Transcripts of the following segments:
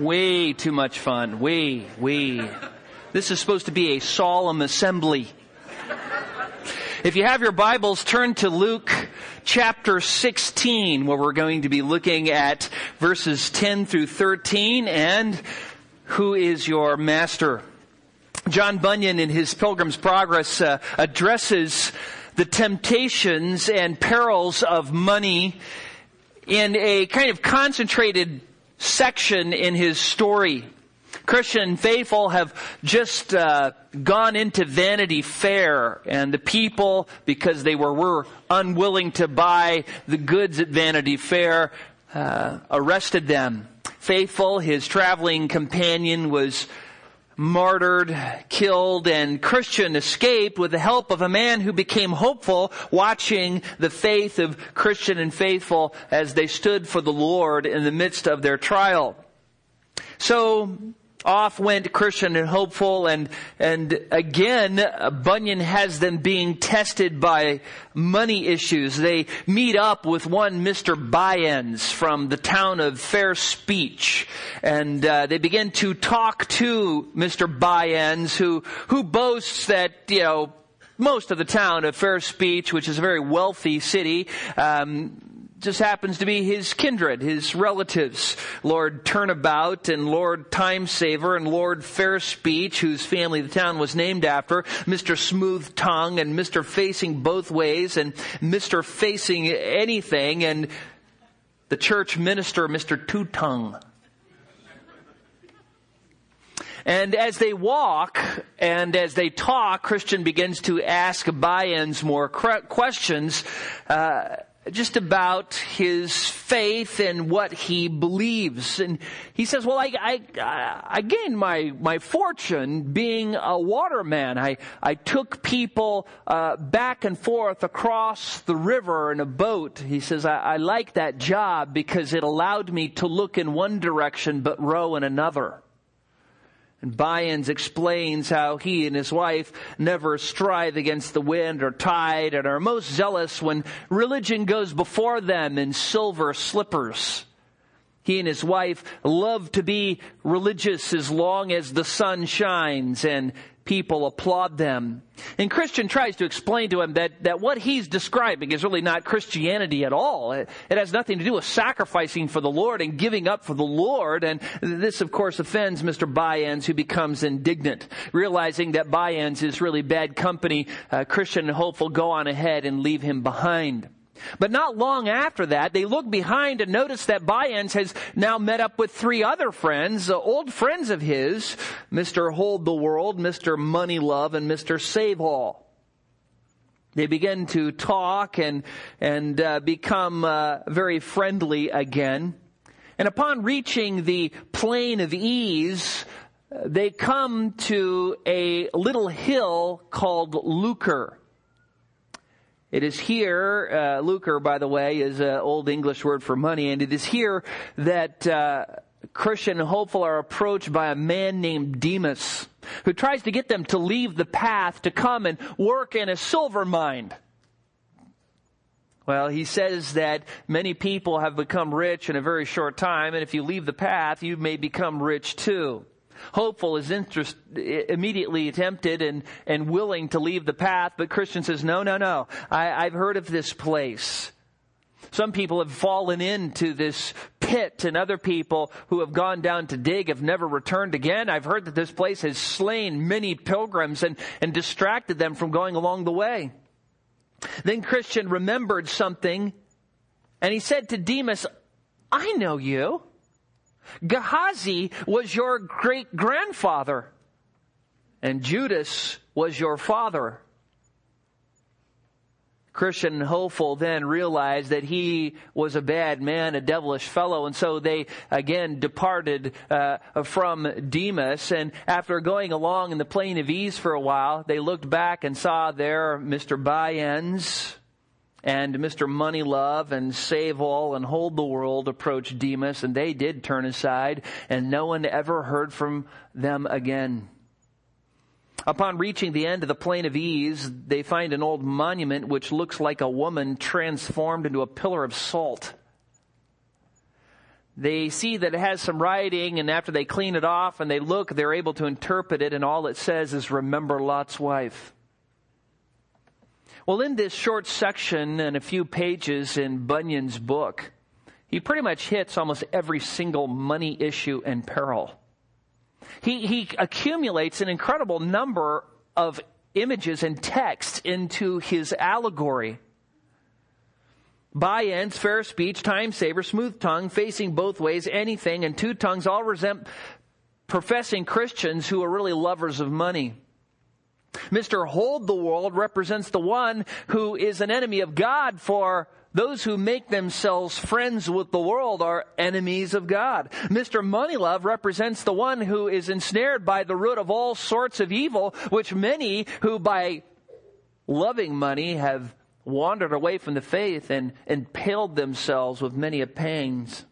Way too much fun. Way, way. This is supposed to be a solemn assembly. If you have your Bibles, turn to Luke chapter 16, where we're going to be looking at verses 10 through 13 and who is your master. John Bunyan in his Pilgrim's Progress uh, addresses the temptations and perils of money in a kind of concentrated section in his story. Christian faithful have just uh, gone into Vanity Fair, and the people, because they were, were unwilling to buy the goods at Vanity Fair, uh, arrested them. Faithful, his traveling companion, was martyred, killed, and Christian escaped with the help of a man who became hopeful watching the faith of Christian and faithful as they stood for the Lord in the midst of their trial. So off went Christian and hopeful and, and again, Bunyan has them being tested by money issues. They meet up with one Mr. Byends from the town of Fair Speech and uh, they begin to talk to Mr. Byends who, who boasts that, you know, most of the town of Fair Speech, which is a very wealthy city, um, just happens to be his kindred, his relatives, Lord Turnabout and Lord Timesaver and Lord Fair Speech, whose family the town was named after, Mr. Smooth Tongue and Mr. Facing Both Ways and Mr. Facing Anything and the church minister, Mr. Two Tongue. And as they walk and as they talk, Christian begins to ask Byends more questions. Uh, just about his faith and what he believes. And he says, well, I, I, I gained my, my fortune being a waterman. I, I took people uh, back and forth across the river in a boat. He says, I, I like that job because it allowed me to look in one direction but row in another. And Byends explains how he and his wife never strive against the wind or tide and are most zealous when religion goes before them in silver slippers. He and his wife love to be religious as long as the sun shines and people applaud them. And Christian tries to explain to him that, that what he's describing is really not Christianity at all. It, it, has nothing to do with sacrificing for the Lord and giving up for the Lord. And this, of course, offends Mr. Byends, who becomes indignant. Realizing that Byends is really bad company, uh, Christian and Hopeful go on ahead and leave him behind. But not long after that, they look behind and notice that Byends has now met up with three other friends, uh, old friends of his, Mr. Hold the World, Mr. Money Love, and Mr. Save All. They begin to talk and, and uh, become uh, very friendly again. And upon reaching the plain of ease, uh, they come to a little hill called Lucre. It is here, uh, lucre, by the way, is an old English word for money, and it is here that uh, Christian hopeful are approached by a man named Demas, who tries to get them to leave the path to come and work in a silver mine. Well, he says that many people have become rich in a very short time, and if you leave the path, you may become rich too. Hopeful is interest, immediately tempted and, and willing to leave the path, but Christian says, no, no, no. I, I've heard of this place. Some people have fallen into this pit and other people who have gone down to dig have never returned again. I've heard that this place has slain many pilgrims and, and distracted them from going along the way. Then Christian remembered something and he said to Demas, I know you. Gehazi was your great grandfather, and Judas was your father. Christian hopeful then realized that he was a bad man, a devilish fellow, and so they again departed uh, from Demas. And after going along in the plain of ease for a while, they looked back and saw there Mr. Byends, and Mr. Moneylove and Save All and Hold the World approached Demas and they did turn aside and no one ever heard from them again. Upon reaching the end of the plain of ease, they find an old monument which looks like a woman transformed into a pillar of salt. they see that it has some writing, and after they clean it off and they look, they're able to interpret it, and all it says is, Remember Lot's wife. Well, in this short section and a few pages in Bunyan's book, he pretty much hits almost every single money issue and peril. He, he accumulates an incredible number of images and texts into his allegory. By ends, fair speech, time saver, smooth tongue, facing both ways, anything, and two tongues all resent professing Christians who are really lovers of money. Mr. Hold the World represents the one who is an enemy of God for those who make themselves friends with the world are enemies of God. Mr. Moneylove represents the one who is ensnared by the root of all sorts of evil, which many who by loving money have wandered away from the faith and impaled themselves with many pangs.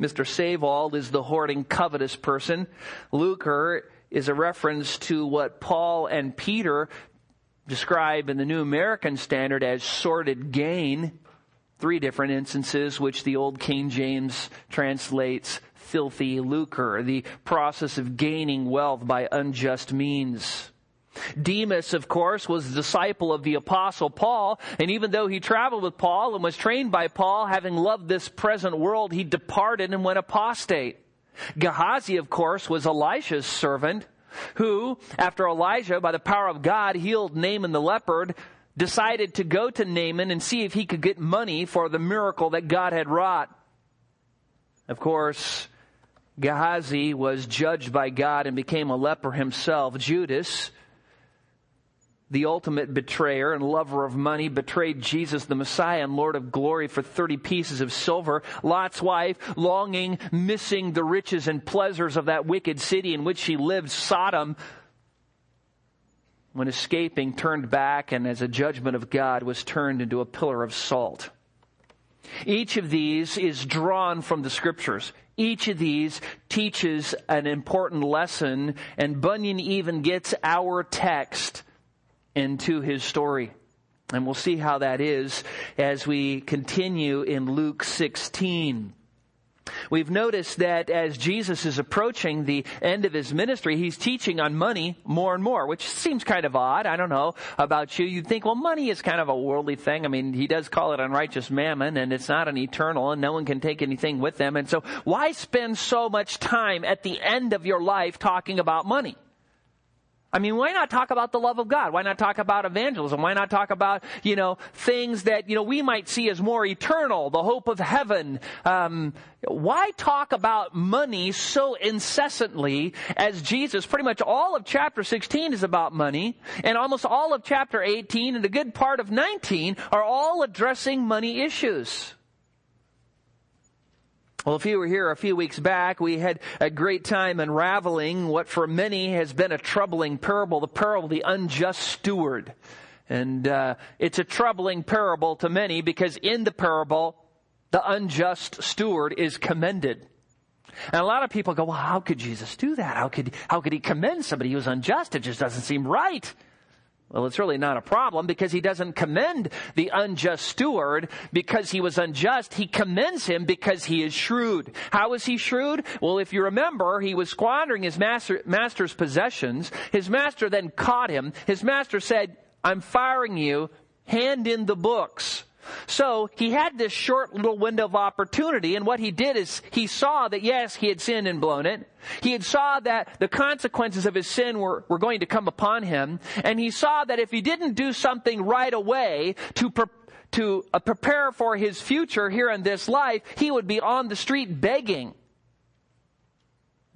Mr. Saveall is the hoarding, covetous person. Lucre is a reference to what Paul and Peter describe in the New American Standard as sordid gain. Three different instances, which the Old King James translates filthy lucre, the process of gaining wealth by unjust means. Demas, of course, was a disciple of the apostle Paul, and even though he traveled with Paul and was trained by Paul, having loved this present world, he departed and went apostate. Gehazi, of course, was Elisha's servant, who, after Elijah, by the power of God, healed Naaman the leopard, decided to go to Naaman and see if he could get money for the miracle that God had wrought. Of course, Gehazi was judged by God and became a leper himself. Judas, the ultimate betrayer and lover of money, betrayed Jesus, the Messiah and Lord of glory, for 30 pieces of silver. Lot's wife, longing, missing the riches and pleasures of that wicked city in which she lived, Sodom, when escaping, turned back and as a judgment of God was turned into a pillar of salt. Each of these is drawn from the scriptures. Each of these teaches an important lesson, and Bunyan even gets our text into his story. And we'll see how that is as we continue in Luke 16. We've noticed that as Jesus is approaching the end of his ministry, he's teaching on money more and more, which seems kind of odd. I don't know about you. You'd think, well, money is kind of a worldly thing. I mean, he does call it unrighteous mammon and it's not an eternal and no one can take anything with them. And so why spend so much time at the end of your life talking about money? I mean, why not talk about the love of God? Why not talk about evangelism? Why not talk about, you know, things that, you know, we might see as more eternal, the hope of heaven? Um, why talk about money so incessantly as Jesus, pretty much all of chapter 16 is about money, and almost all of chapter 18 and a good part of 19 are all addressing money issues. Well, if you were here a few weeks back, we had a great time unraveling what for many has been a troubling parable, the parable of the unjust steward. And uh, it's a troubling parable to many because in the parable, the unjust steward is commended. And a lot of people go, well, how could Jesus do that? How could, how could he commend somebody who was unjust? It just doesn't seem right. Well, it's really not a problem because he doesn't commend the unjust steward because he was unjust. He commends him because he is shrewd. How is he shrewd? Well, if you remember, he was squandering his master, master's possessions. His master then caught him. His master said, I'm firing you. Hand in the books. So he had this short little window of opportunity, and what he did is he saw that yes, he had sinned and blown it. He had saw that the consequences of his sin were, were going to come upon him, and he saw that if he didn't do something right away to pre- to uh, prepare for his future here in this life, he would be on the street begging.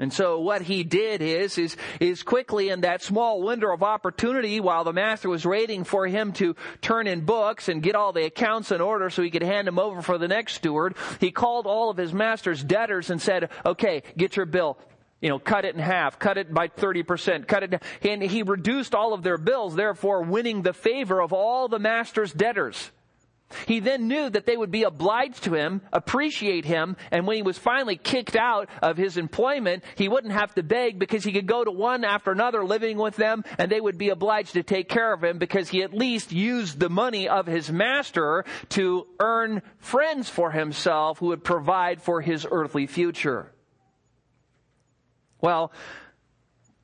And so what he did is, is, is quickly in that small window of opportunity while the master was waiting for him to turn in books and get all the accounts in order so he could hand them over for the next steward, he called all of his master's debtors and said, okay, get your bill. You know, cut it in half, cut it by 30%, cut it, and he reduced all of their bills, therefore winning the favor of all the master's debtors. He then knew that they would be obliged to him, appreciate him, and when he was finally kicked out of his employment, he wouldn't have to beg because he could go to one after another living with them and they would be obliged to take care of him because he at least used the money of his master to earn friends for himself who would provide for his earthly future. Well,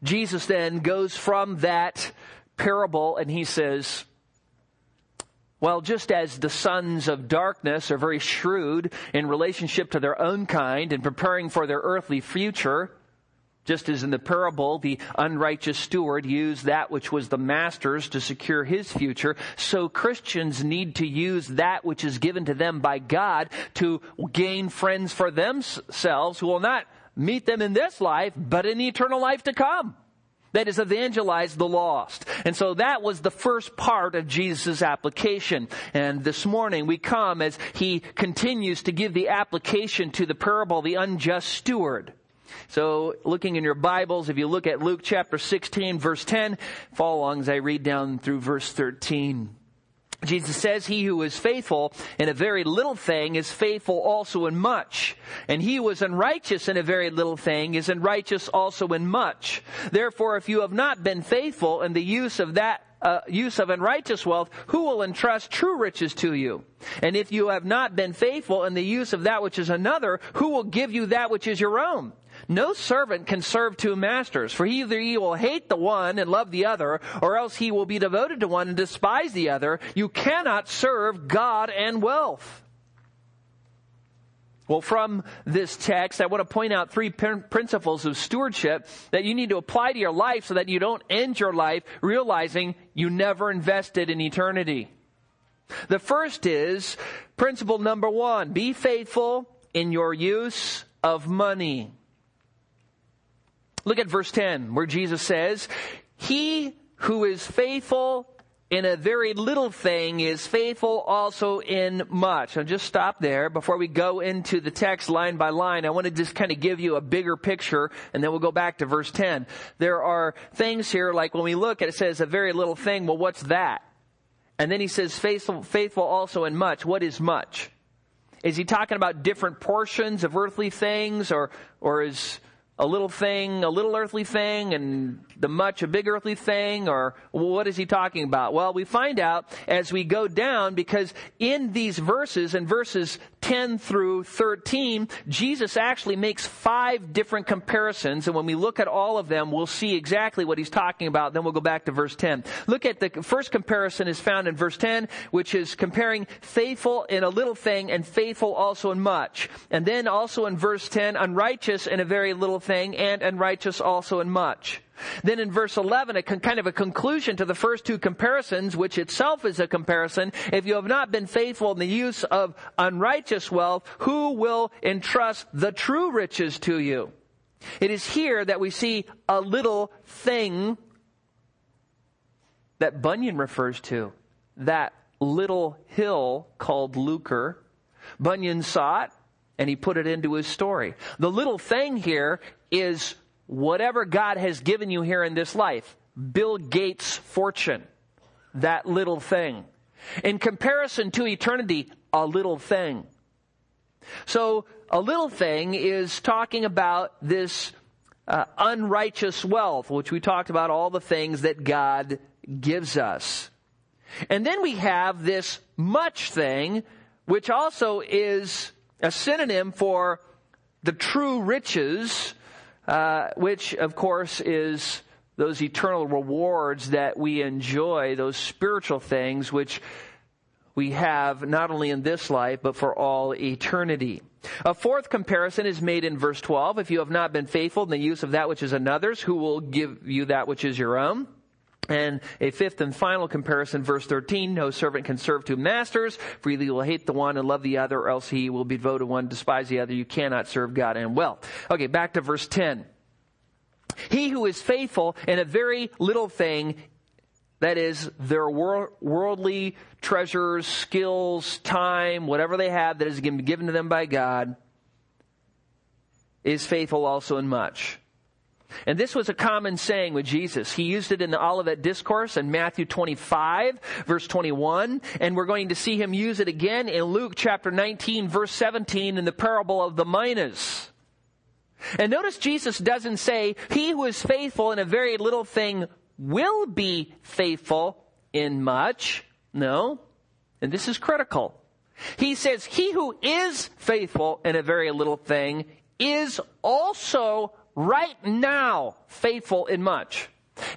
Jesus then goes from that parable and he says, well, just as the sons of darkness are very shrewd in relationship to their own kind and preparing for their earthly future, just as in the parable, the unrighteous steward used that which was the master's to secure his future, so Christians need to use that which is given to them by God to gain friends for themselves who will not meet them in this life, but in the eternal life to come. That is, evangelize the lost. And so that was the first part of Jesus' application. And this morning we come as he continues to give the application to the parable, the unjust steward. So, looking in your Bibles, if you look at Luke chapter 16, verse 10, follow along as I read down through verse 13. Jesus says, He who is faithful in a very little thing is faithful also in much. And he who is unrighteous in a very little thing is unrighteous also in much. Therefore, if you have not been faithful in the use of that uh, use of unrighteous wealth, who will entrust true riches to you? And if you have not been faithful in the use of that which is another, who will give you that which is your own? No servant can serve two masters, for either he will hate the one and love the other, or else he will be devoted to one and despise the other. You cannot serve God and wealth. Well, from this text, I want to point out three principles of stewardship that you need to apply to your life so that you don't end your life realizing you never invested in eternity. The first is principle number one, be faithful in your use of money. Look at verse 10 where Jesus says, He who is faithful in a very little thing is faithful also in much. I'll just stop there before we go into the text line by line. I want to just kind of give you a bigger picture and then we'll go back to verse 10. There are things here like when we look at it, it says a very little thing. Well, what's that? And then he says faithful, faithful also in much. What is much? Is he talking about different portions of earthly things or, or is a little thing, a little earthly thing, and the much a big earthly thing, or what is he talking about? Well, we find out as we go down because in these verses, in verses 10 through 13, Jesus actually makes five different comparisons, and when we look at all of them, we'll see exactly what he's talking about. Then we'll go back to verse 10. Look at the first comparison is found in verse 10, which is comparing faithful in a little thing and faithful also in much. And then also in verse 10, unrighteous in a very little thing and unrighteous also in much. Then in verse 11, a con- kind of a conclusion to the first two comparisons, which itself is a comparison. If you have not been faithful in the use of unrighteous wealth, who will entrust the true riches to you? It is here that we see a little thing that Bunyan refers to. That little hill called lucre. Bunyan saw it and he put it into his story. The little thing here is whatever God has given you here in this life. Bill Gates' fortune. That little thing. In comparison to eternity, a little thing. So, a little thing is talking about this uh, unrighteous wealth, which we talked about all the things that God gives us. And then we have this much thing, which also is a synonym for the true riches, uh, which of course is those eternal rewards that we enjoy, those spiritual things which we have not only in this life, but for all eternity. A fourth comparison is made in verse 12. If you have not been faithful in the use of that which is another's, who will give you that which is your own? And a fifth and final comparison, verse 13, no servant can serve two masters, for either will hate the one and love the other, or else he will be devoted one, despise the other. You cannot serve God and wealth. Okay, back to verse 10. He who is faithful in a very little thing, that is their worldly treasures, skills, time, whatever they have that been given to them by God, is faithful also in much. And this was a common saying with Jesus. He used it in the Olivet Discourse in Matthew 25, verse 21, and we're going to see him use it again in Luke chapter 19, verse 17 in the parable of the minas. And notice Jesus doesn't say, he who is faithful in a very little thing will be faithful in much. No. And this is critical. He says, he who is faithful in a very little thing is also right now faithful in much.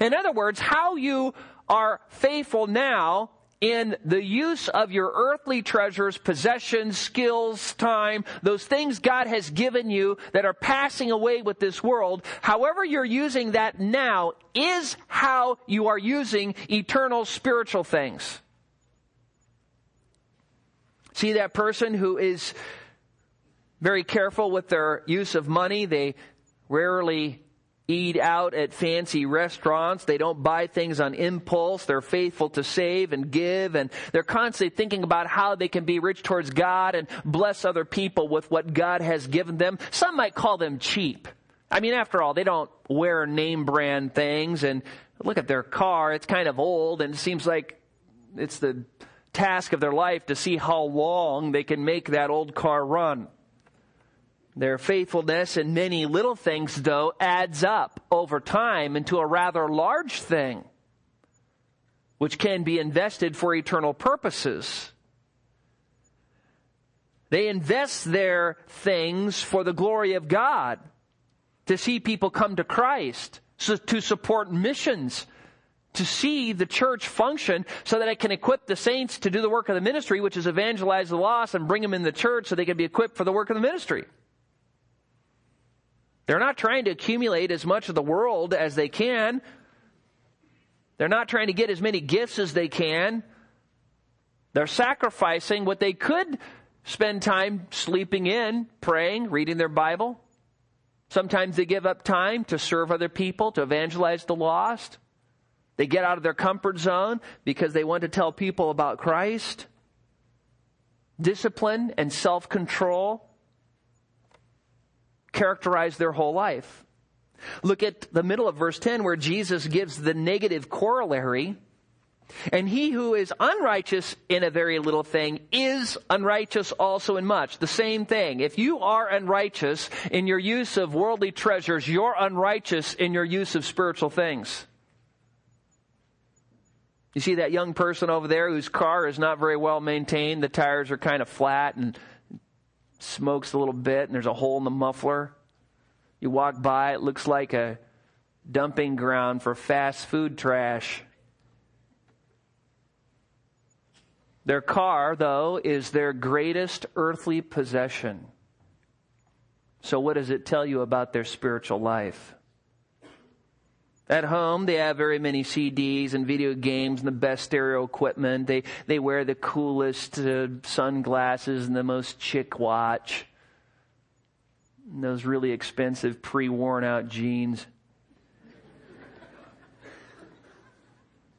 In other words, how you are faithful now in the use of your earthly treasures, possessions, skills, time, those things God has given you that are passing away with this world, however you're using that now is how you are using eternal spiritual things. See that person who is very careful with their use of money. They rarely eat out at fancy restaurants. They don't buy things on impulse. They're faithful to save and give and they're constantly thinking about how they can be rich towards God and bless other people with what God has given them. Some might call them cheap. I mean, after all, they don't wear name brand things and look at their car. It's kind of old and it seems like it's the task of their life to see how long they can make that old car run. Their faithfulness in many little things, though, adds up over time into a rather large thing, which can be invested for eternal purposes. They invest their things for the glory of God, to see people come to Christ, so to support missions, to see the church function so that it can equip the saints to do the work of the ministry, which is evangelize the lost and bring them in the church so they can be equipped for the work of the ministry. They're not trying to accumulate as much of the world as they can. They're not trying to get as many gifts as they can. They're sacrificing what they could spend time sleeping in, praying, reading their Bible. Sometimes they give up time to serve other people, to evangelize the lost. They get out of their comfort zone because they want to tell people about Christ. Discipline and self control characterize their whole life. Look at the middle of verse 10 where Jesus gives the negative corollary. And he who is unrighteous in a very little thing is unrighteous also in much. The same thing. If you are unrighteous in your use of worldly treasures, you're unrighteous in your use of spiritual things. You see that young person over there whose car is not very well maintained. The tires are kind of flat and smokes a little bit and there's a hole in the muffler. You walk by, it looks like a dumping ground for fast food trash. Their car, though, is their greatest earthly possession. So, what does it tell you about their spiritual life? At home, they have very many CDs and video games and the best stereo equipment. They, they wear the coolest uh, sunglasses and the most chick watch. And those really expensive pre-worn out jeans.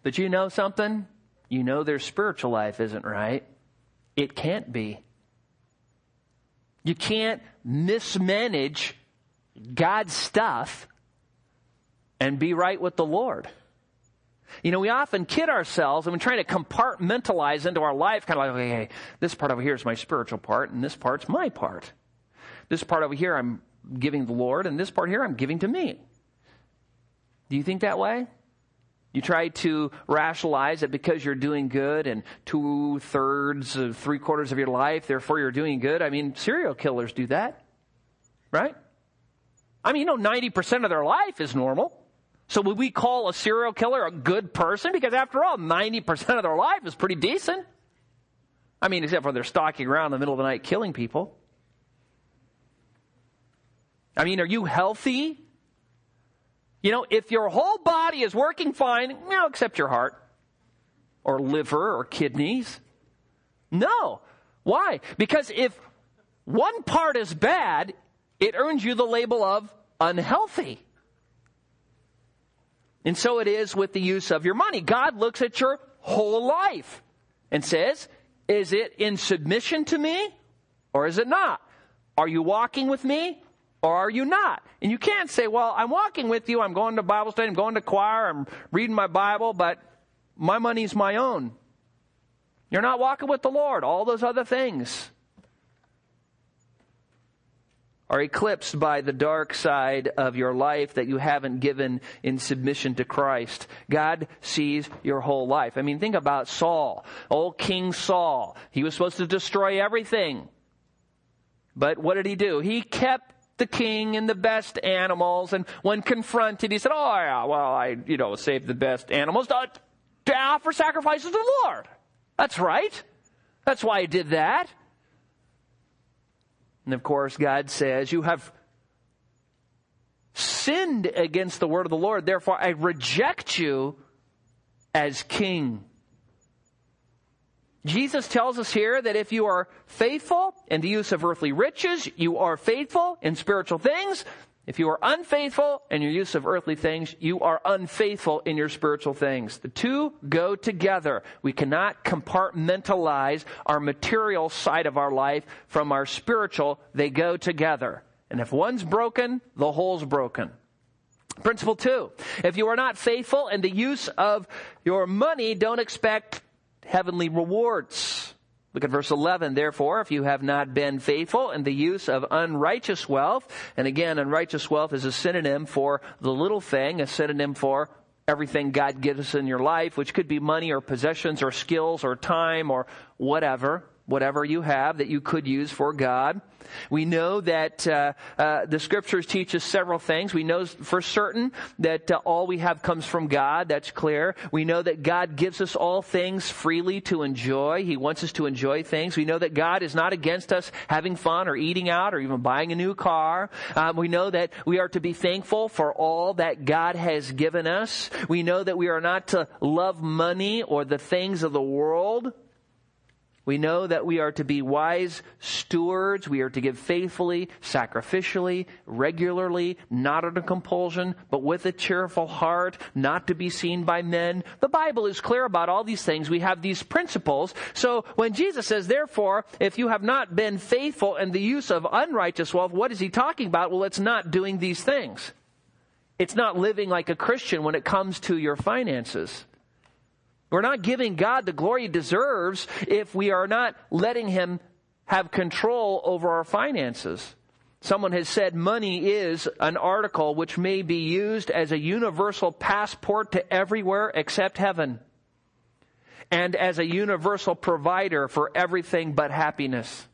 but you know something? You know their spiritual life isn't right. It can't be. You can't mismanage God's stuff and be right with the Lord. You know, we often kid ourselves and we're trying to compartmentalize into our life, kind of like, okay, hey, this part over here is my spiritual part, and this part's my part. This part over here I'm giving the Lord, and this part here I'm giving to me. Do you think that way? You try to rationalize that because you're doing good and two thirds of three quarters of your life, therefore you're doing good. I mean, serial killers do that, right? I mean, you know, 90% of their life is normal. So would we call a serial killer a good person? Because after all, 90% of their life is pretty decent. I mean, except for they're stalking around in the middle of the night killing people. I mean, are you healthy? You know, if your whole body is working fine, know, except your heart or liver or kidneys. No. Why? Because if one part is bad, it earns you the label of unhealthy. And so it is with the use of your money. God looks at your whole life and says, is it in submission to me or is it not? Are you walking with me Or are you not? And you can't say, well, I'm walking with you, I'm going to Bible study, I'm going to choir, I'm reading my Bible, but my money's my own. You're not walking with the Lord. All those other things are eclipsed by the dark side of your life that you haven't given in submission to Christ. God sees your whole life. I mean, think about Saul, old King Saul. He was supposed to destroy everything. But what did he do? He kept the king and the best animals, and when confronted, he said, Oh, yeah, well, I, you know, saved the best animals to, to offer sacrifices to the Lord. That's right. That's why I did that. And of course, God says, You have sinned against the word of the Lord, therefore I reject you as king. Jesus tells us here that if you are faithful in the use of earthly riches, you are faithful in spiritual things, if you are unfaithful in your use of earthly things, you are unfaithful in your spiritual things. The two go together. We cannot compartmentalize our material side of our life from our spiritual. They go together. And if one's broken, the whole's broken. Principle two. If you are not faithful in the use of your money, don't expect heavenly rewards. Look at verse 11. Therefore, if you have not been faithful in the use of unrighteous wealth, and again, unrighteous wealth is a synonym for the little thing, a synonym for everything God gives us in your life, which could be money or possessions or skills or time or whatever whatever you have that you could use for God. We know that uh, uh, the scriptures teach us several things. We know for certain that uh, all we have comes from God. That's clear. We know that God gives us all things freely to enjoy. He wants us to enjoy things. We know that God is not against us having fun or eating out or even buying a new car. Um, we know that we are to be thankful for all that God has given us. We know that we are not to love money or the things of the world. We know that we are to be wise stewards. We are to give faithfully, sacrificially, regularly, not under compulsion, but with a cheerful heart, not to be seen by men. The Bible is clear about all these things. We have these principles. So when Jesus says, therefore, if you have not been faithful in the use of unrighteous wealth, what is he talking about? Well, it's not doing these things. It's not living like a Christian when it comes to your finances. We're not giving God the glory he deserves if we are not letting him have control over our finances. Someone has said money is an article which may be used as a universal passport to everywhere except heaven. And as a universal provider for everything but happiness.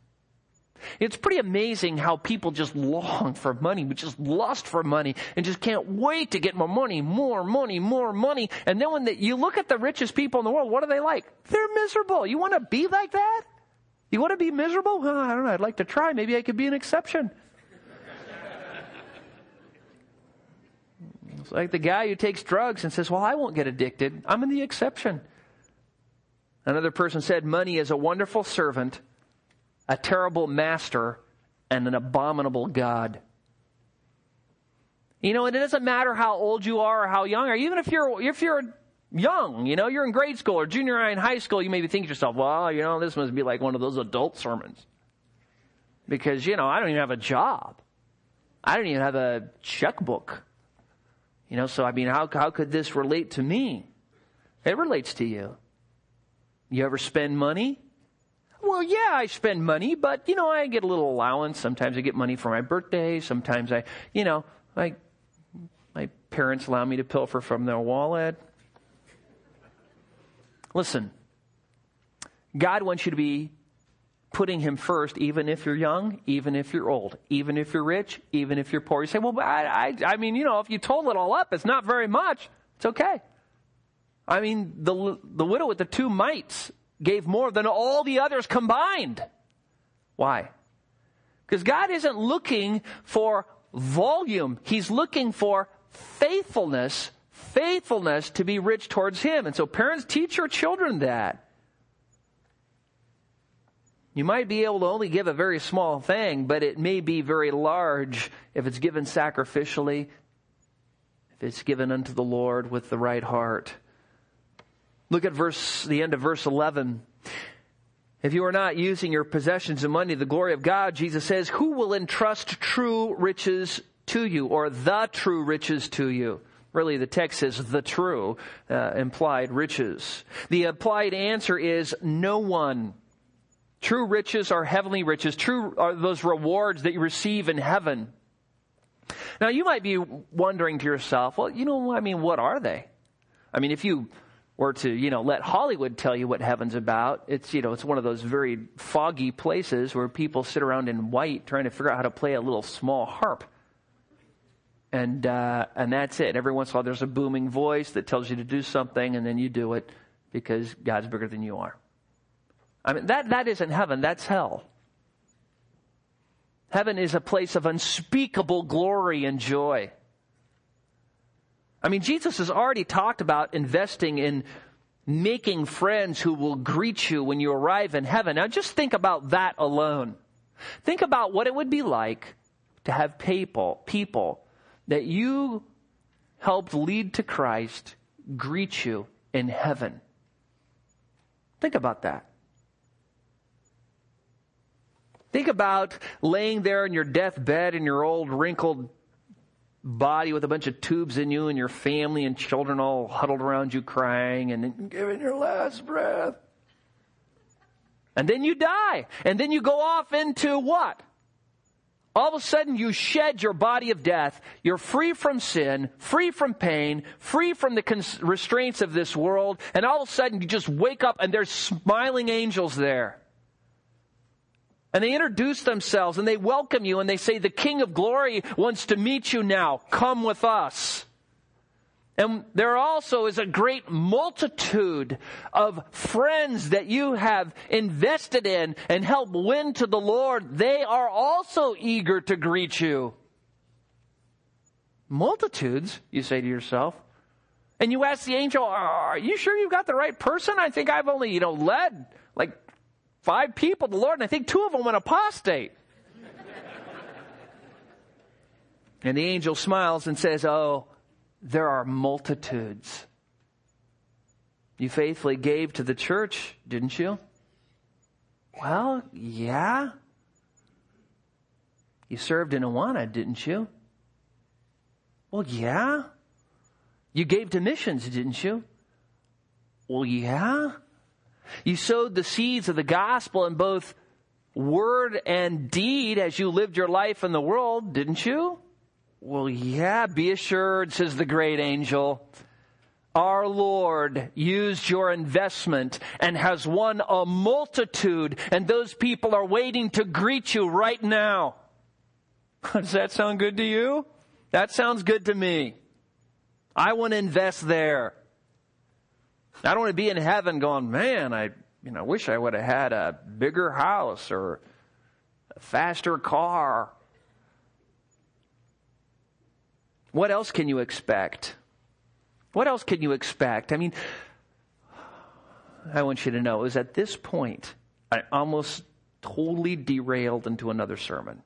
It's pretty amazing how people just long for money, just lust for money, and just can't wait to get more money, more money, more money. And then when the, you look at the richest people in the world, what are they like? They're miserable. You want to be like that? You want to be miserable? Well, I don't know. I'd like to try. Maybe I could be an exception. It's like the guy who takes drugs and says, Well, I won't get addicted. I'm in the exception. Another person said, Money is a wonderful servant a terrible master, and an abominable God. You know, and it doesn't matter how old you are or how young, or even if you're if you're young, you know, you're in grade school or junior high and high school, you may be thinking to yourself, well, you know, this must be like one of those adult sermons. Because, you know, I don't even have a job. I don't even have a checkbook. You know, so I mean, how, how could this relate to me? It relates to you. You ever spend money? Well, yeah, I spend money, but you know, I get a little allowance. Sometimes I get money for my birthday. Sometimes I, you know, I, my parents allow me to pilfer from their wallet. Listen, God wants you to be putting Him first, even if you're young, even if you're old, even if you're rich, even if you're poor. You say, well, I, I, I mean, you know, if you total it all up, it's not very much. It's okay. I mean, the, the widow with the two mites gave more than all the others combined. Why? Because God isn't looking for volume. He's looking for faithfulness, faithfulness to be rich towards Him. And so parents teach your children that. You might be able to only give a very small thing, but it may be very large if it's given sacrificially, if it's given unto the Lord with the right heart. Look at verse, the end of verse 11. If you are not using your possessions and money, the glory of God, Jesus says, who will entrust true riches to you or the true riches to you? Really, the text says the true uh, implied riches. The applied answer is no one. True riches are heavenly riches. True are those rewards that you receive in heaven. Now, you might be wondering to yourself, well, you know, I mean, what are they? I mean, if you or to, you know, let Hollywood tell you what heaven's about. It's, you know, it's one of those very foggy places where people sit around in white trying to figure out how to play a little small harp. And, uh, and that's it. Every once in a while there's a booming voice that tells you to do something and then you do it because God's bigger than you are. I mean, that, that isn't heaven, that's hell. Heaven is a place of unspeakable glory and joy. I mean, Jesus has already talked about investing in making friends who will greet you when you arrive in heaven. Now just think about that alone. Think about what it would be like to have people, people that you helped lead to Christ greet you in heaven. Think about that. Think about laying there in your deathbed in your old wrinkled body with a bunch of tubes in you and your family and children all huddled around you crying and giving your last breath. And then you die. And then you go off into what? All of a sudden you shed your body of death. You're free from sin, free from pain, free from the cons- restraints of this world. And all of a sudden you just wake up and there's smiling angels there. And they introduce themselves and they welcome you and they say, the King of Glory wants to meet you now. Come with us. And there also is a great multitude of friends that you have invested in and helped win to the Lord. They are also eager to greet you. Multitudes, you say to yourself. And you ask the angel, are you sure you've got the right person? I think I've only, you know, led like five people the Lord, and I think two of them went apostate. and the angel smiles and says, Oh, there are multitudes. You faithfully gave to the church, didn't you? Well, yeah. You served in Awana, didn't you? Well, yeah. You gave to missions, didn't you? Well, yeah. You sowed the seeds of the gospel in both word and deed as you lived your life in the world, didn't you? Well, yeah, be assured, says the great angel. Our Lord used your investment and has won a multitude, and those people are waiting to greet you right now. Does that sound good to you? That sounds good to me. I want to invest there. I don't want to be in heaven going, man, I, you know, wish I would have had a bigger house or a faster car. What else can you expect? What else can you expect? I mean, I want you to know is at this point, I almost totally derailed into another sermon.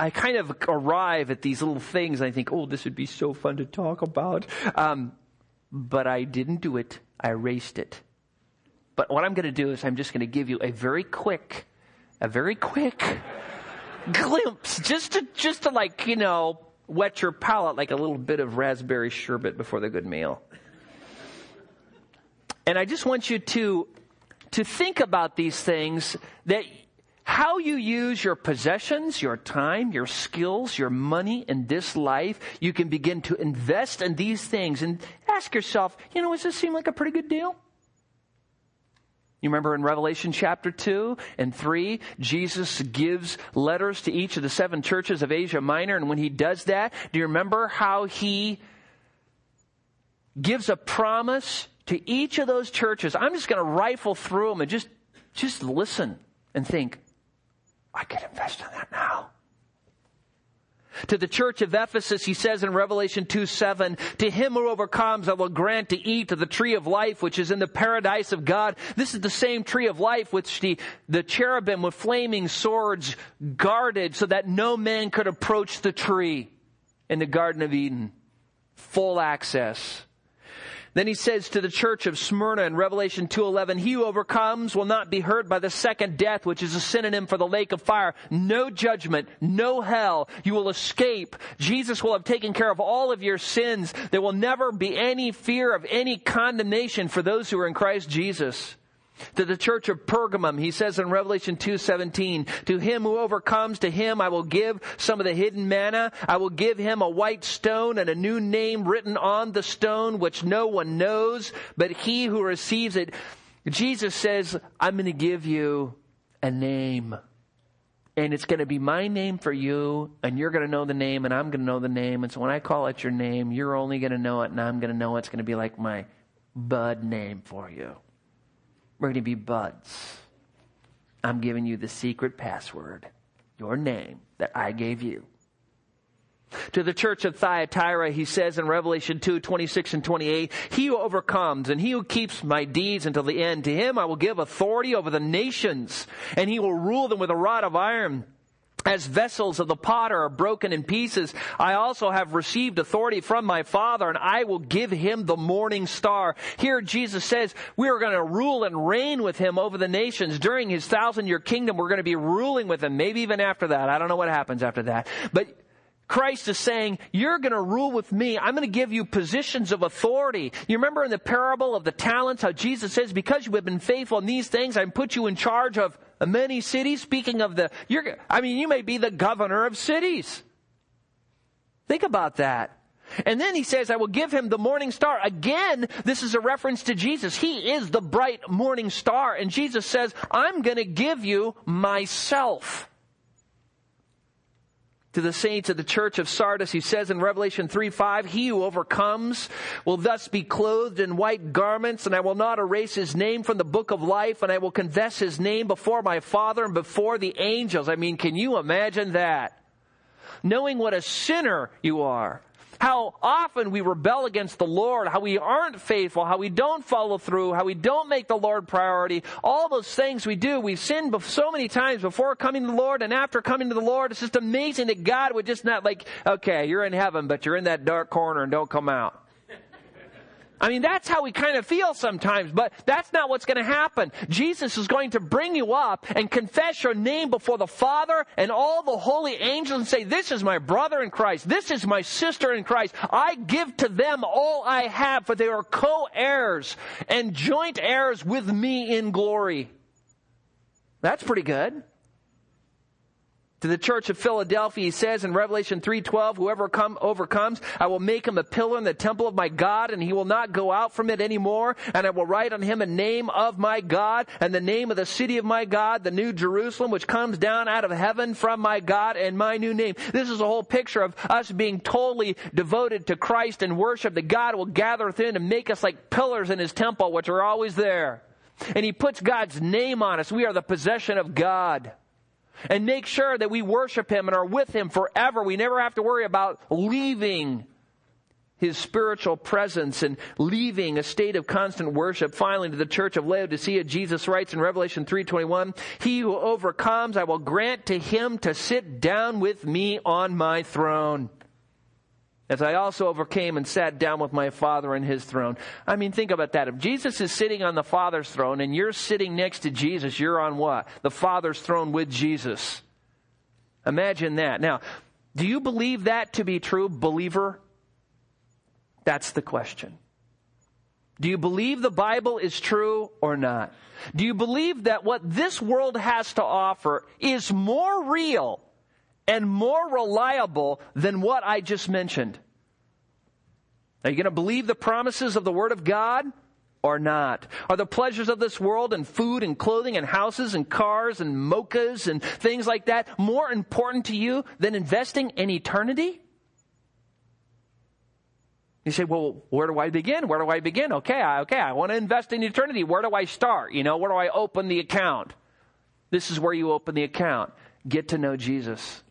I kind of arrive at these little things. And I think, oh, this would be so fun to talk about. Um, but I didn't do it. I erased it. But what I'm going to do is I'm just going to give you a very quick, a very quick glimpse, just to, just to like, you know, whet your palate like a little bit of raspberry sherbet before the good meal. And I just want you to, to think about these things that how you use your possessions, your time, your skills, your money in this life, you can begin to invest in these things and ask yourself, you know, does this seem like a pretty good deal? You remember in Revelation chapter 2 and 3, Jesus gives letters to each of the seven churches of Asia Minor, and when he does that, do you remember how he gives a promise to each of those churches? I'm just going to rifle through them and just, just listen and think, I could invest in that now. To the church of Ephesus, he says in Revelation 2 7, To him who overcomes, I will grant to eat of the tree of life, which is in the paradise of God. This is the same tree of life which the, the cherubim with flaming swords guarded so that no man could approach the tree in the Garden of Eden. Full access. Then he says to the church of Smyrna in Revelation 2:11, "He who overcomes will not be hurt by the second death, which is a synonym for the lake of fire. No judgment, no hell. You will escape. Jesus will have taken care of all of your sins. There will never be any fear of any condemnation for those who are in Christ Jesus." To the church of Pergamum, he says in Revelation 2:17, "To him who overcomes, to him I will give some of the hidden manna. I will give him a white stone and a new name written on the stone which no one knows, but he who receives it." Jesus says, "I'm going to give you a name." And it's going to be my name for you, and you're going to know the name, and I'm going to know the name. And so when I call it your name, you're only going to know it, and I'm going to know it. it's going to be like my bud name for you. We're going to be buds. I'm giving you the secret password, your name that I gave you. To the church of Thyatira, he says in Revelation 2, 26 and 28, He who overcomes and he who keeps my deeds until the end, to him I will give authority over the nations, and he will rule them with a rod of iron. As vessels of the potter are broken in pieces, I also have received authority from my Father, and I will give him the morning star. Here Jesus says we are going to rule and reign with him over the nations. During his thousand year kingdom, we're going to be ruling with him, maybe even after that. I don't know what happens after that. But Christ is saying, you're going to rule with me. I'm going to give you positions of authority. You remember in the parable of the talents how Jesus says, because you have been faithful in these things, I put you in charge of many cities. Speaking of the, you're, I mean, you may be the governor of cities. Think about that. And then he says, I will give him the morning star. Again, this is a reference to Jesus. He is the bright morning star. And Jesus says, I'm going to give you myself to the saints of the church of Sardis, he says in Revelation 3 5, He who overcomes will thus be clothed in white garments, and I will not erase his name from the book of life, and I will confess his name before my Father and before the angels. I mean, can you imagine that? Knowing what a sinner you are, how often we rebel against the Lord, how we aren't faithful, how we don't follow through, how we don't make the Lord priority. All those things we do, we've sinned so many times before coming to the Lord and after coming to the Lord. It's just amazing that God would just not like, okay, you're in heaven, but you're in that dark corner and don't come out. I mean, that's how we kind of feel sometimes, but that's not what's going to happen. Jesus is going to bring you up and confess your name before the Father and all the holy angels and say, this is my brother in Christ. This is my sister in Christ. I give to them all I have, for they are co-heirs and joint heirs with me in glory. That's pretty good to the church of Philadelphia, he says in Revelation 3:12, "Whoever come, overcomes, I will make him a pillar in the temple of my God, and he will not go out from it anymore. And I will write on him a name of my God, and the name of the city of my God, the New Jerusalem, which comes down out of heaven from my God, and my new name." This is a whole picture of us being totally devoted to Christ and worship. That God will gather within and make us like pillars in His temple, which are always there. And He puts God's name on us. We are the possession of God and make sure that we worship Him and are with Him forever. We never have to worry about leaving His spiritual presence and leaving a state of constant worship. Finally, to the church of Laodicea, Jesus writes in Revelation 3.21, He who overcomes, I will grant to him to sit down with me on my throne as I also overcame and sat down with my Father in his throne. I mean, think about that. If Jesus is sitting on the Father's throne and you're sitting next to Jesus, you're on what? The Father's throne with Jesus. Imagine that. Now, do you believe that to be true, believer? That's the question. Do you believe the Bible is true or not? Do you believe that what this world has to offer is more real and more reliable than what I just mentioned. Are you going to believe the promises of the Word of God or not? Are the pleasures of this world and food and clothing and houses and cars and mochas and things like that more important to you than investing in eternity? You say, well, where do I begin? Where do I begin? Okay, I, okay, I want to invest in eternity. Where do I start? You know, where do I open the account? This is where you open the account. Get to know Jesus.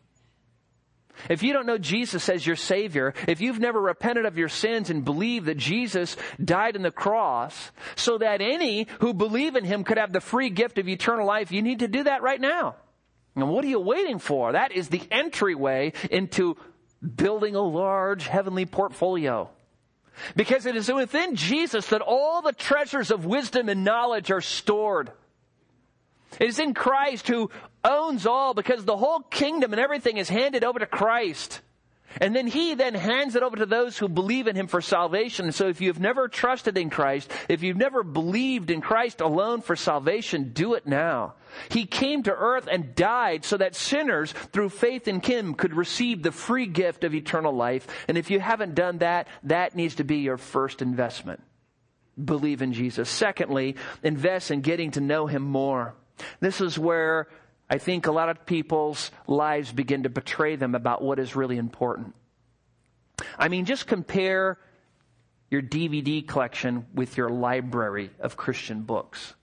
If you don't know Jesus as your Savior, if you've never repented of your sins and believed that Jesus died on the cross so that any who believe in Him could have the free gift of eternal life, you need to do that right now. And what are you waiting for? That is the entryway into building a large heavenly portfolio. Because it is within Jesus that all the treasures of wisdom and knowledge are stored. It is in Christ who owns all because the whole kingdom and everything is handed over to Christ. And then he then hands it over to those who believe in him for salvation. So if you've never trusted in Christ, if you've never believed in Christ alone for salvation, do it now. He came to earth and died so that sinners through faith in him could receive the free gift of eternal life. And if you haven't done that, that needs to be your first investment. Believe in Jesus. Secondly, invest in getting to know him more. This is where I think a lot of people's lives begin to betray them about what is really important. I mean, just compare your DVD collection with your library of Christian books,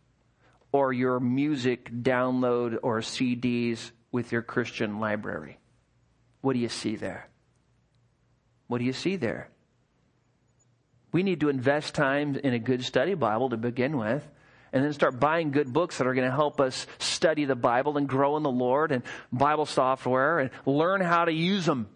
or your music download or CDs with your Christian library. What do you see there? What do you see there? We need to invest time in a good study Bible to begin with and then start buying good books that are going to help us study the Bible and grow in the Lord and Bible software and learn how to use them.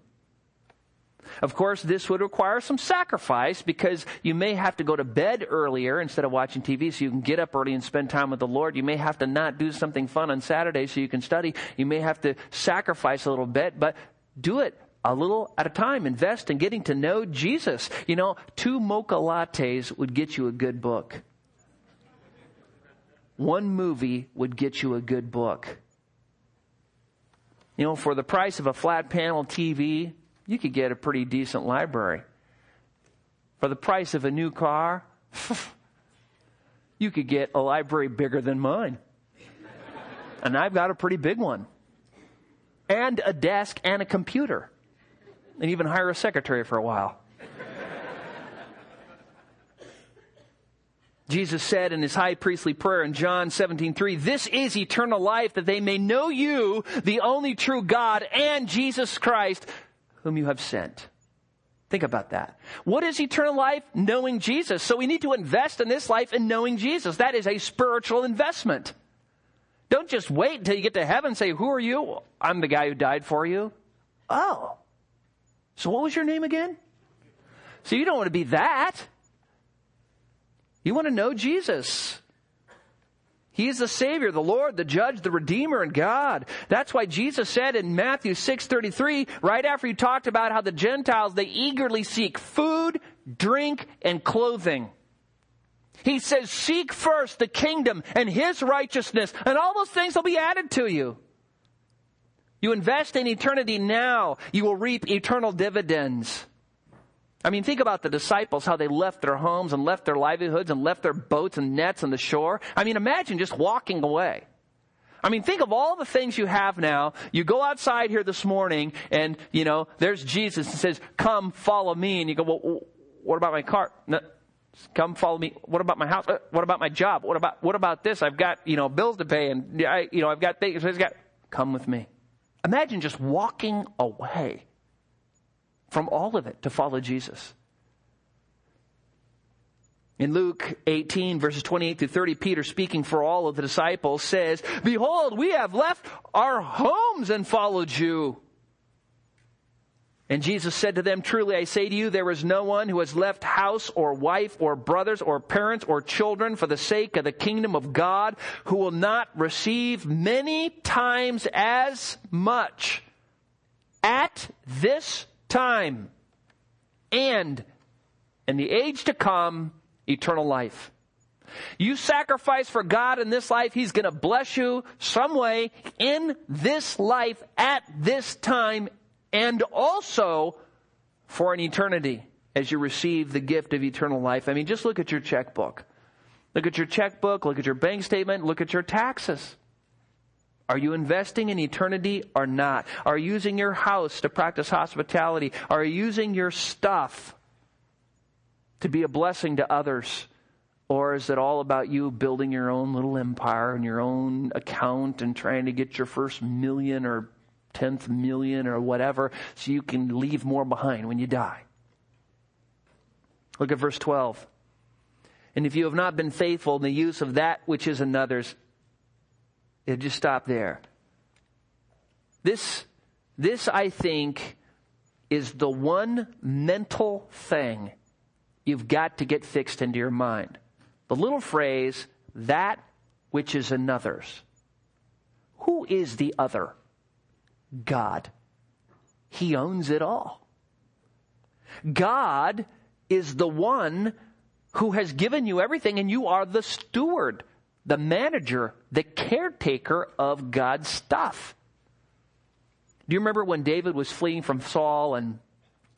Of course, this would require some sacrifice because you may have to go to bed earlier instead of watching TV so you can get up early and spend time with the Lord. You may have to not do something fun on Saturday so you can study. You may have to sacrifice a little bit, but do it a little at a time. Invest in getting to know Jesus. You know, two mocha lattes would get you a good book one movie would get you a good book. You know, for the price of a flat panel TV, you could get a pretty decent library. For the price of a new car, you could get a library bigger than mine. And I've got a pretty big one. And a desk and a computer. And even hire a secretary for a while. Jesus said in his high priestly prayer in John 17:3, "This is eternal life that they may know you, the only true God, and Jesus Christ, whom you have sent." Think about that. What is eternal life? Knowing Jesus. So we need to invest in this life in knowing Jesus. That is a spiritual investment. Don't just wait until you get to heaven and say, Who are you? I'm the guy who died for you. Oh. So what was your name again? So you don't want to be that. You want to know Jesus. He is the Savior, the Lord, the Judge, the Redeemer, and God. That's why Jesus said in Matthew 6.33, right after he talked about how the Gentiles, they eagerly seek food, drink, and clothing. He says, seek first the kingdom and His righteousness, and all those things will be added to you. You invest in eternity now, you will reap eternal dividends. I mean, think about the disciples, how they left their homes and left their livelihoods and left their boats and nets on the shore. I mean, imagine just walking away. I mean, think of all the things you have now. You go outside here this morning and, you know, there's Jesus and says, come follow me. And you go, well, what about my car? No, come follow me. What about my house? Uh, what about my job? What about, what about this? I've got, you know, bills to pay and I, you know, I've got things. I've got, come with me. Imagine just walking away from all of it to follow Jesus. In Luke 18 verses 28 through 30, Peter speaking for all of the disciples says, Behold, we have left our homes and followed you. And Jesus said to them, Truly I say to you, there is no one who has left house or wife or brothers or parents or children for the sake of the kingdom of God who will not receive many times as much at this time and in the age to come, eternal life. You sacrifice for God in this life, He's going to bless you some way in this life at this time and also for an eternity as you receive the gift of eternal life. I mean, just look at your checkbook. Look at your checkbook, look at your bank statement, look at your taxes. Are you investing in eternity or not? Are you using your house to practice hospitality? Are you using your stuff to be a blessing to others? Or is it all about you building your own little empire and your own account and trying to get your first million or tenth million or whatever so you can leave more behind when you die? Look at verse 12. And if you have not been faithful in the use of that which is another's, just stop there. This, this I think is the one mental thing you've got to get fixed into your mind. The little phrase, that which is another's. Who is the other? God. He owns it all. God is the one who has given you everything and you are the steward, the manager, the caretaker of God's stuff. Do you remember when David was fleeing from Saul and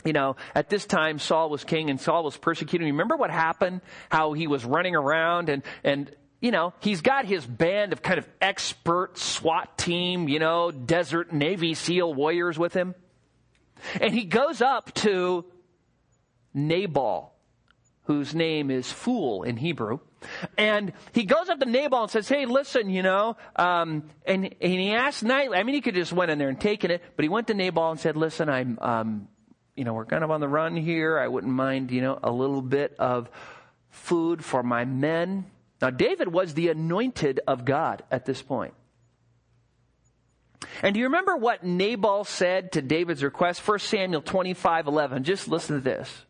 you know, at this time Saul was king and Saul was persecuting. Remember what happened? How he was running around and, and, you know, he's got his band of kind of expert SWAT team, you know, desert Navy SEAL warriors with him. And he goes up to Nabal, whose name is fool in Hebrew. And he goes up to Nabal and says, Hey, listen, you know, um, and, and he asked nightly, I mean, he could just went in there and taken it, but he went to Nabal and said, Listen, I'm, um, you know, we're kind of on the run here. I wouldn't mind, you know, a little bit of food for my men. Now, David was the anointed of God at this point. And do you remember what Nabal said to David's request? 1 Samuel 25, 11. Just listen to this.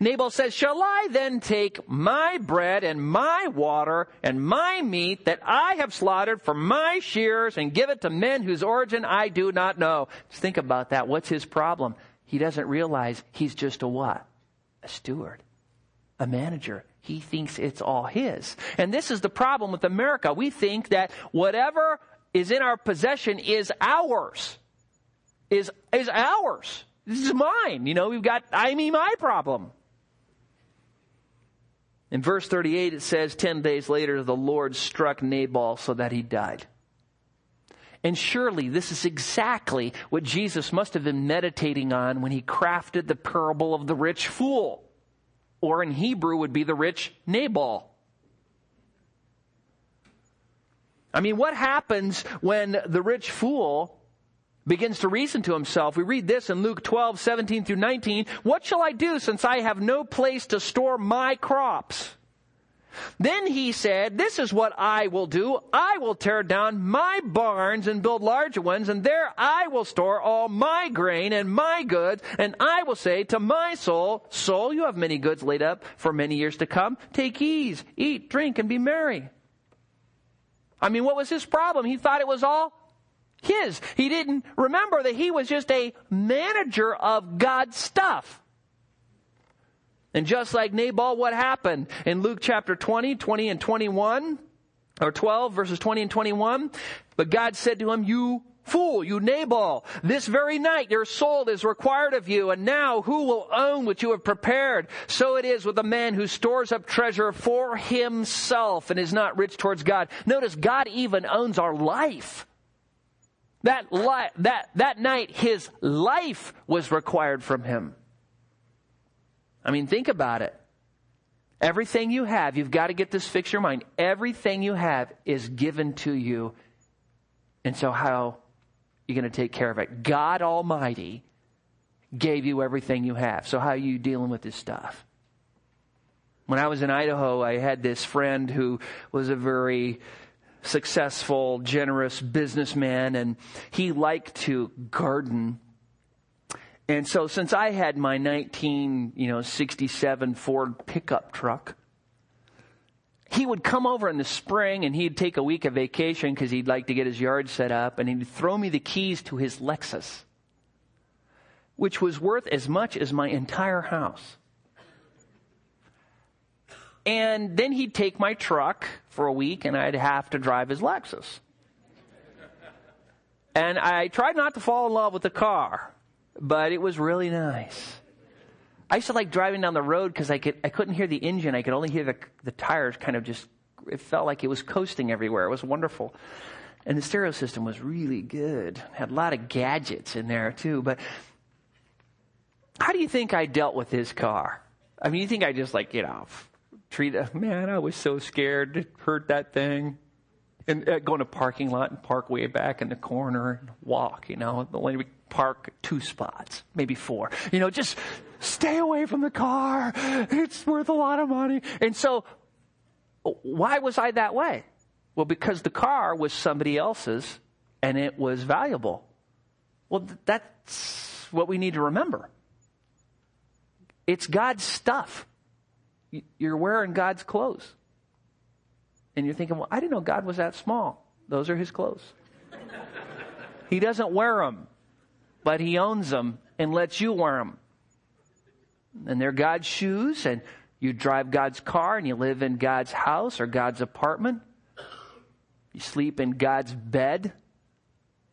Nabal says, Shall I then take my bread and my water and my meat that I have slaughtered for my shears and give it to men whose origin I do not know? Just think about that. What's his problem? He doesn't realize he's just a what? A steward, a manager. He thinks it's all his. And this is the problem with America. We think that whatever is in our possession is ours. Is, is ours. This is mine. You know, we've got, I mean, my problem. In verse 38, it says, 10 days later, the Lord struck Nabal so that he died. And surely this is exactly what Jesus must have been meditating on when he crafted the parable of the rich fool, or in Hebrew would be the rich Nabal. I mean, what happens when the rich fool begins to reason to himself. We read this in Luke 12, 17 through 19. What shall I do since I have no place to store my crops? Then he said, This is what I will do. I will tear down my barns and build larger ones, and there I will store all my grain and my goods. And I will say to my soul, Soul, you have many goods laid up for many years to come. Take ease, eat, drink, and be merry. I mean, what was his problem? He thought it was all his. He didn't remember that he was just a manager of God's stuff. And just like Nabal, what happened in Luke chapter 20, 20 and 21, or 12 verses 20 and 21? But God said to him, you fool, you Nabal, this very night your soul is required of you, and now who will own what you have prepared? So it is with a man who stores up treasure for himself and is not rich towards God. Notice God even owns our life. That, li- that, that night, his life was required from him. I mean, think about it. Everything you have, you've got to get this fixed your mind. Everything you have is given to you. And so, how are you going to take care of it? God Almighty gave you everything you have. So, how are you dealing with this stuff? When I was in Idaho, I had this friend who was a very successful, generous businessman, and he liked to garden. And so since I had my 19, you know, 67 Ford pickup truck, he would come over in the spring and he'd take a week of vacation because he'd like to get his yard set up and he'd throw me the keys to his Lexus, which was worth as much as my entire house. And then he'd take my truck for a week and I'd have to drive his Lexus. And I tried not to fall in love with the car, but it was really nice. I used to like driving down the road because I could I couldn't hear the engine. I could only hear the the tires kind of just it felt like it was coasting everywhere. It was wonderful. And the stereo system was really good. Had a lot of gadgets in there too. But how do you think I dealt with his car? I mean, you think I just like, you know, treat it. Man, I was so scared to hurt that thing. And uh, go in a parking lot and park way back in the corner and walk, you know, only we park two spots, maybe four. You know, just stay away from the car. It's worth a lot of money. And so, why was I that way? Well, because the car was somebody else's and it was valuable. Well, that's what we need to remember. it's God's stuff. You're wearing God's clothes. And you're thinking, well, I didn't know God was that small. Those are his clothes. he doesn't wear them, but he owns them and lets you wear them. And they're God's shoes, and you drive God's car, and you live in God's house or God's apartment. You sleep in God's bed.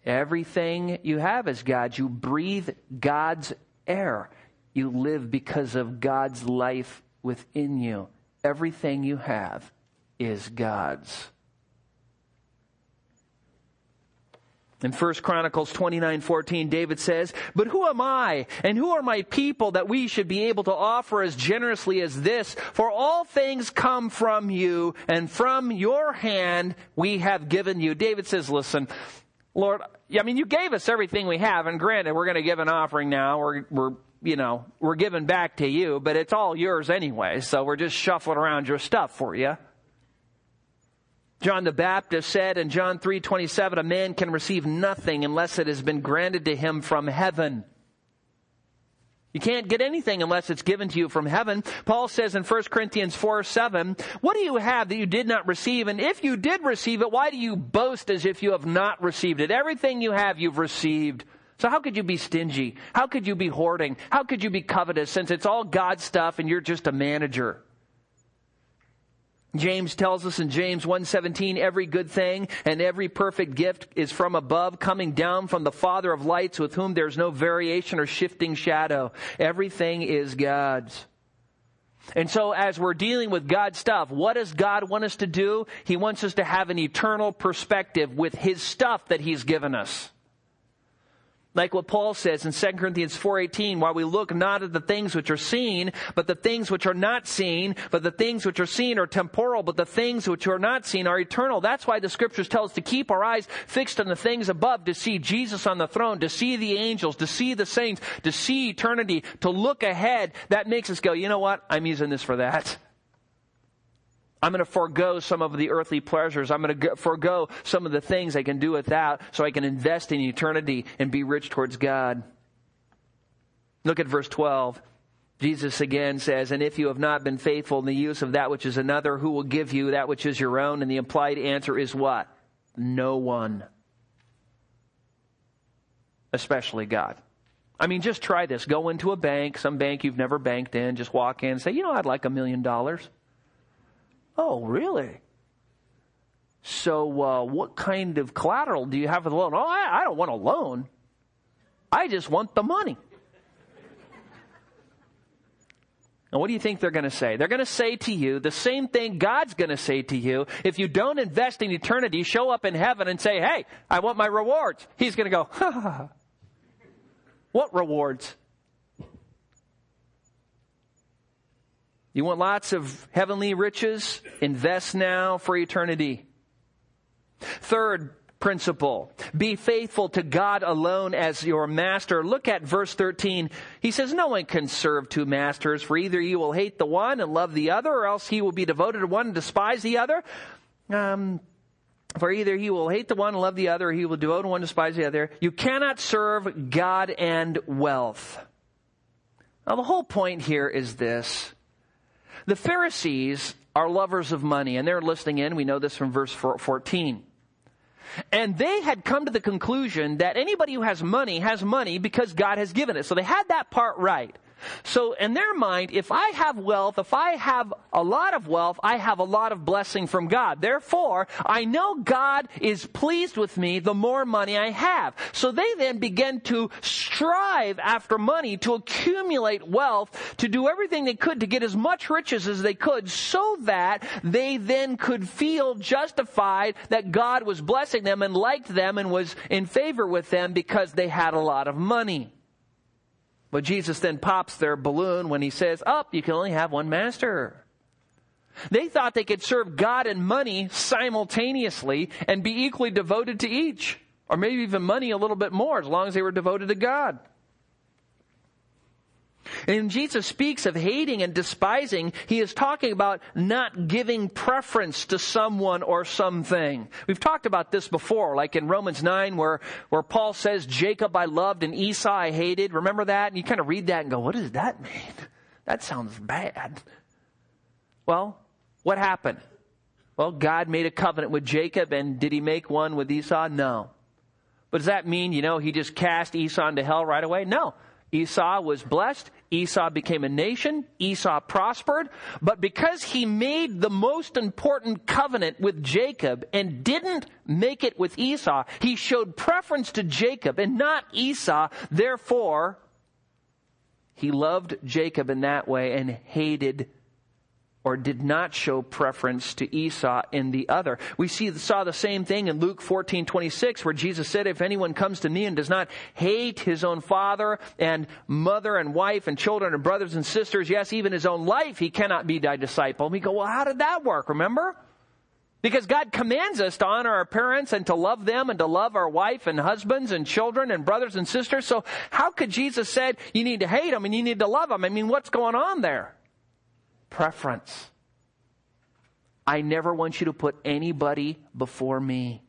Everything you have is God's. You breathe God's air. You live because of God's life within you. Everything you have is God's. In 1 Chronicles 29:14 David says, "But who am I and who are my people that we should be able to offer as generously as this? For all things come from you and from your hand we have given you." David says, "Listen, Lord, I mean you gave us everything we have and granted we're going to give an offering now. We're we're you know, we're giving back to you, but it's all yours anyway, so we're just shuffling around your stuff for you." John the Baptist said in John 3:27 a man can receive nothing unless it has been granted to him from heaven. You can't get anything unless it's given to you from heaven. Paul says in 1 Corinthians 4 7, What do you have that you did not receive? And if you did receive it, why do you boast as if you have not received it? Everything you have, you've received. So how could you be stingy? How could you be hoarding? How could you be covetous since it's all God's stuff and you're just a manager? James tells us in James 1:17 every good thing and every perfect gift is from above coming down from the father of lights with whom there's no variation or shifting shadow everything is God's and so as we're dealing with God's stuff what does God want us to do he wants us to have an eternal perspective with his stuff that he's given us like what Paul says in 2 Corinthians 4:18, while we look not at the things which are seen, but the things which are not seen, but the things which are seen are temporal, but the things which are not seen are eternal. That's why the scriptures tell us to keep our eyes fixed on the things above, to see Jesus on the throne, to see the angels, to see the saints, to see eternity, to look ahead. That makes us go, you know what? I'm using this for that. I'm going to forego some of the earthly pleasures. I'm going to forego some of the things I can do without so I can invest in eternity and be rich towards God. Look at verse 12. Jesus again says, And if you have not been faithful in the use of that which is another, who will give you that which is your own? And the implied answer is what? No one. Especially God. I mean, just try this. Go into a bank, some bank you've never banked in, just walk in and say, You know, I'd like a million dollars. Oh, really? So, uh, what kind of collateral do you have for the loan? Oh, I, I don't want a loan. I just want the money. And what do you think they're going to say? They're going to say to you the same thing God's going to say to you. If you don't invest in eternity, show up in heaven and say, hey, I want my rewards. He's going to go, ha ha ha. What rewards? You want lots of heavenly riches? Invest now for eternity. Third principle. Be faithful to God alone as your master. Look at verse 13. He says, No one can serve two masters, for either you will hate the one and love the other, or else he will be devoted to one and despise the other. Um, for either he will hate the one and love the other, or he will devote to one and despise the other. You cannot serve God and wealth. Now, the whole point here is this the Pharisees are lovers of money, and they're listening in. We know this from verse 14. And they had come to the conclusion that anybody who has money has money because God has given it. So they had that part right. So in their mind, if I have wealth, if I have a lot of wealth, I have a lot of blessing from God. Therefore, I know God is pleased with me the more money I have. So they then begin to strive after money to accumulate wealth, to do everything they could to get as much riches as they could so that they then could feel justified that God was blessing them and liked them and was in favor with them because they had a lot of money. But Jesus then pops their balloon when he says, Up, you can only have one master. They thought they could serve God and money simultaneously and be equally devoted to each, or maybe even money a little bit more as long as they were devoted to God. And Jesus speaks of hating and despising, he is talking about not giving preference to someone or something. We've talked about this before, like in Romans 9 where, where Paul says, Jacob I loved and Esau I hated. Remember that? And you kind of read that and go, what does that mean? that sounds bad. Well, what happened? Well, God made a covenant with Jacob, and did he make one with Esau? No. But does that mean, you know, he just cast Esau into hell right away? No. Esau was blessed. Esau became a nation. Esau prospered. But because he made the most important covenant with Jacob and didn't make it with Esau, he showed preference to Jacob and not Esau. Therefore, he loved Jacob in that way and hated or did not show preference to Esau in the other. We see, saw the same thing in Luke 14, 26, where Jesus said, if anyone comes to me and does not hate his own father and mother and wife and children and brothers and sisters, yes, even his own life, he cannot be thy disciple. And we go, well, how did that work? Remember? Because God commands us to honor our parents and to love them and to love our wife and husbands and children and brothers and sisters. So how could Jesus said you need to hate them and you need to love them? I mean, what's going on there? Preference. I never want you to put anybody before me.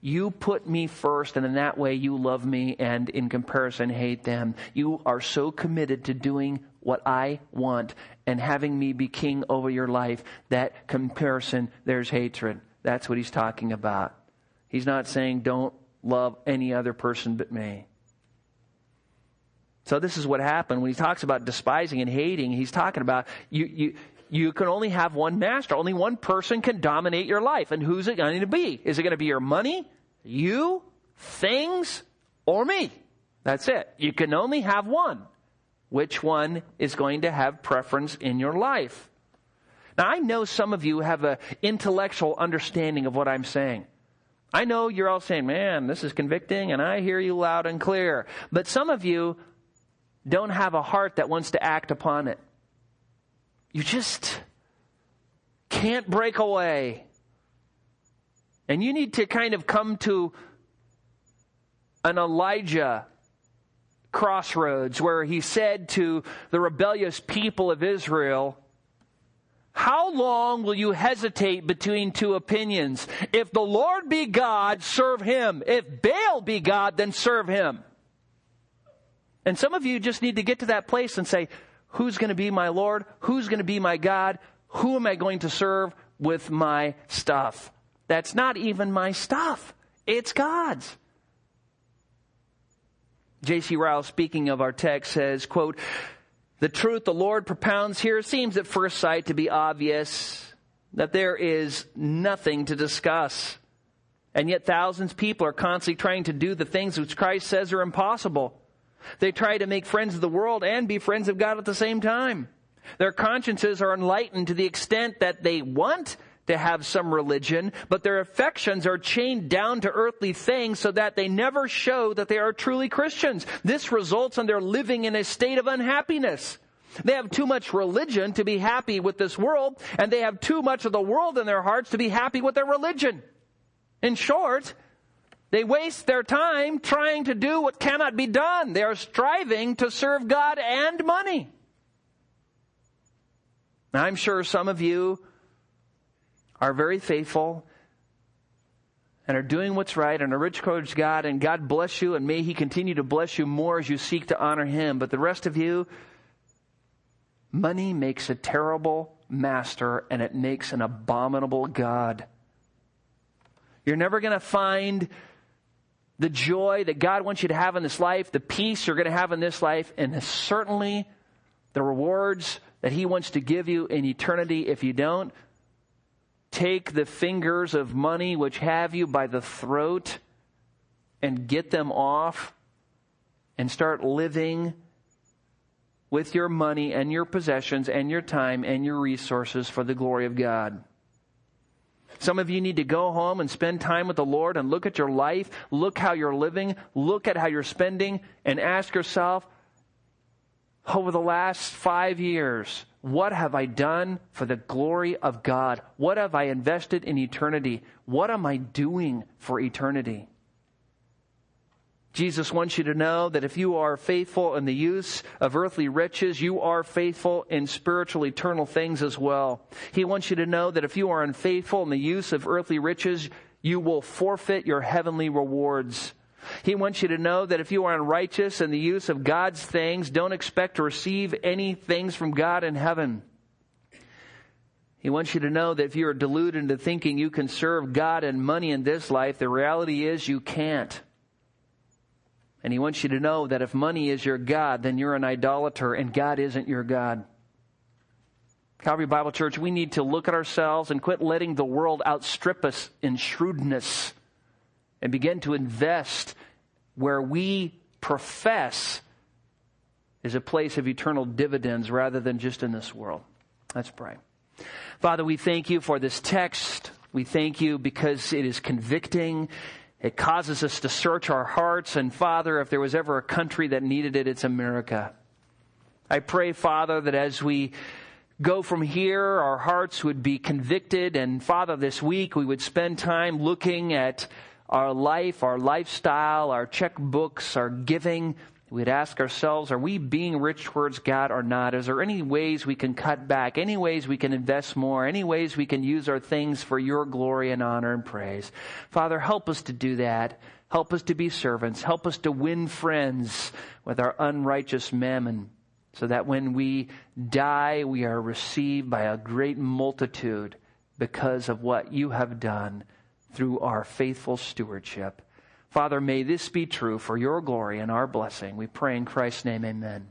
You put me first, and in that way you love me and in comparison hate them. You are so committed to doing what I want and having me be king over your life that comparison, there's hatred. That's what he's talking about. He's not saying don't love any other person but me. So this is what happened when he talks about despising and hating. He's talking about you, you, you can only have one master. Only one person can dominate your life. And who's it going to be? Is it going to be your money, you, things, or me? That's it. You can only have one. Which one is going to have preference in your life? Now I know some of you have an intellectual understanding of what I'm saying. I know you're all saying, man, this is convicting, and I hear you loud and clear. But some of you don't have a heart that wants to act upon it. You just can't break away. And you need to kind of come to an Elijah crossroads where he said to the rebellious people of Israel, how long will you hesitate between two opinions? If the Lord be God, serve him. If Baal be God, then serve him. And some of you just need to get to that place and say, who's going to be my Lord? Who's going to be my God? Who am I going to serve with my stuff? That's not even my stuff. It's God's. J.C. Ryle, speaking of our text, says, quote, the truth the Lord propounds here seems at first sight to be obvious that there is nothing to discuss. And yet thousands of people are constantly trying to do the things which Christ says are impossible. They try to make friends of the world and be friends of God at the same time. Their consciences are enlightened to the extent that they want to have some religion, but their affections are chained down to earthly things so that they never show that they are truly Christians. This results in their living in a state of unhappiness. They have too much religion to be happy with this world, and they have too much of the world in their hearts to be happy with their religion. In short, they waste their time trying to do what cannot be done. They are striving to serve God and money. Now, I'm sure some of you are very faithful and are doing what's right and are rich towards God, and God bless you, and may He continue to bless you more as you seek to honor Him. But the rest of you, money makes a terrible master and it makes an abominable God. You're never going to find the joy that God wants you to have in this life, the peace you're going to have in this life, and certainly the rewards that He wants to give you in eternity if you don't take the fingers of money which have you by the throat and get them off and start living with your money and your possessions and your time and your resources for the glory of God. Some of you need to go home and spend time with the Lord and look at your life, look how you're living, look at how you're spending, and ask yourself, over the last five years, what have I done for the glory of God? What have I invested in eternity? What am I doing for eternity? Jesus wants you to know that if you are faithful in the use of earthly riches, you are faithful in spiritual eternal things as well. He wants you to know that if you are unfaithful in the use of earthly riches, you will forfeit your heavenly rewards. He wants you to know that if you are unrighteous in the use of God's things, don't expect to receive any things from God in heaven. He wants you to know that if you are deluded into thinking you can serve God and money in this life, the reality is you can't. And he wants you to know that if money is your God, then you're an idolater and God isn't your God. Calvary Bible Church, we need to look at ourselves and quit letting the world outstrip us in shrewdness and begin to invest where we profess is a place of eternal dividends rather than just in this world. Let's pray. Father, we thank you for this text. We thank you because it is convicting. It causes us to search our hearts. And Father, if there was ever a country that needed it, it's America. I pray, Father, that as we go from here, our hearts would be convicted. And Father, this week we would spend time looking at our life, our lifestyle, our checkbooks, our giving. We'd ask ourselves, are we being rich towards God or not? Is there any ways we can cut back? Any ways we can invest more? Any ways we can use our things for your glory and honor and praise? Father, help us to do that. Help us to be servants. Help us to win friends with our unrighteous mammon so that when we die, we are received by a great multitude because of what you have done through our faithful stewardship. Father, may this be true for your glory and our blessing. We pray in Christ's name, amen.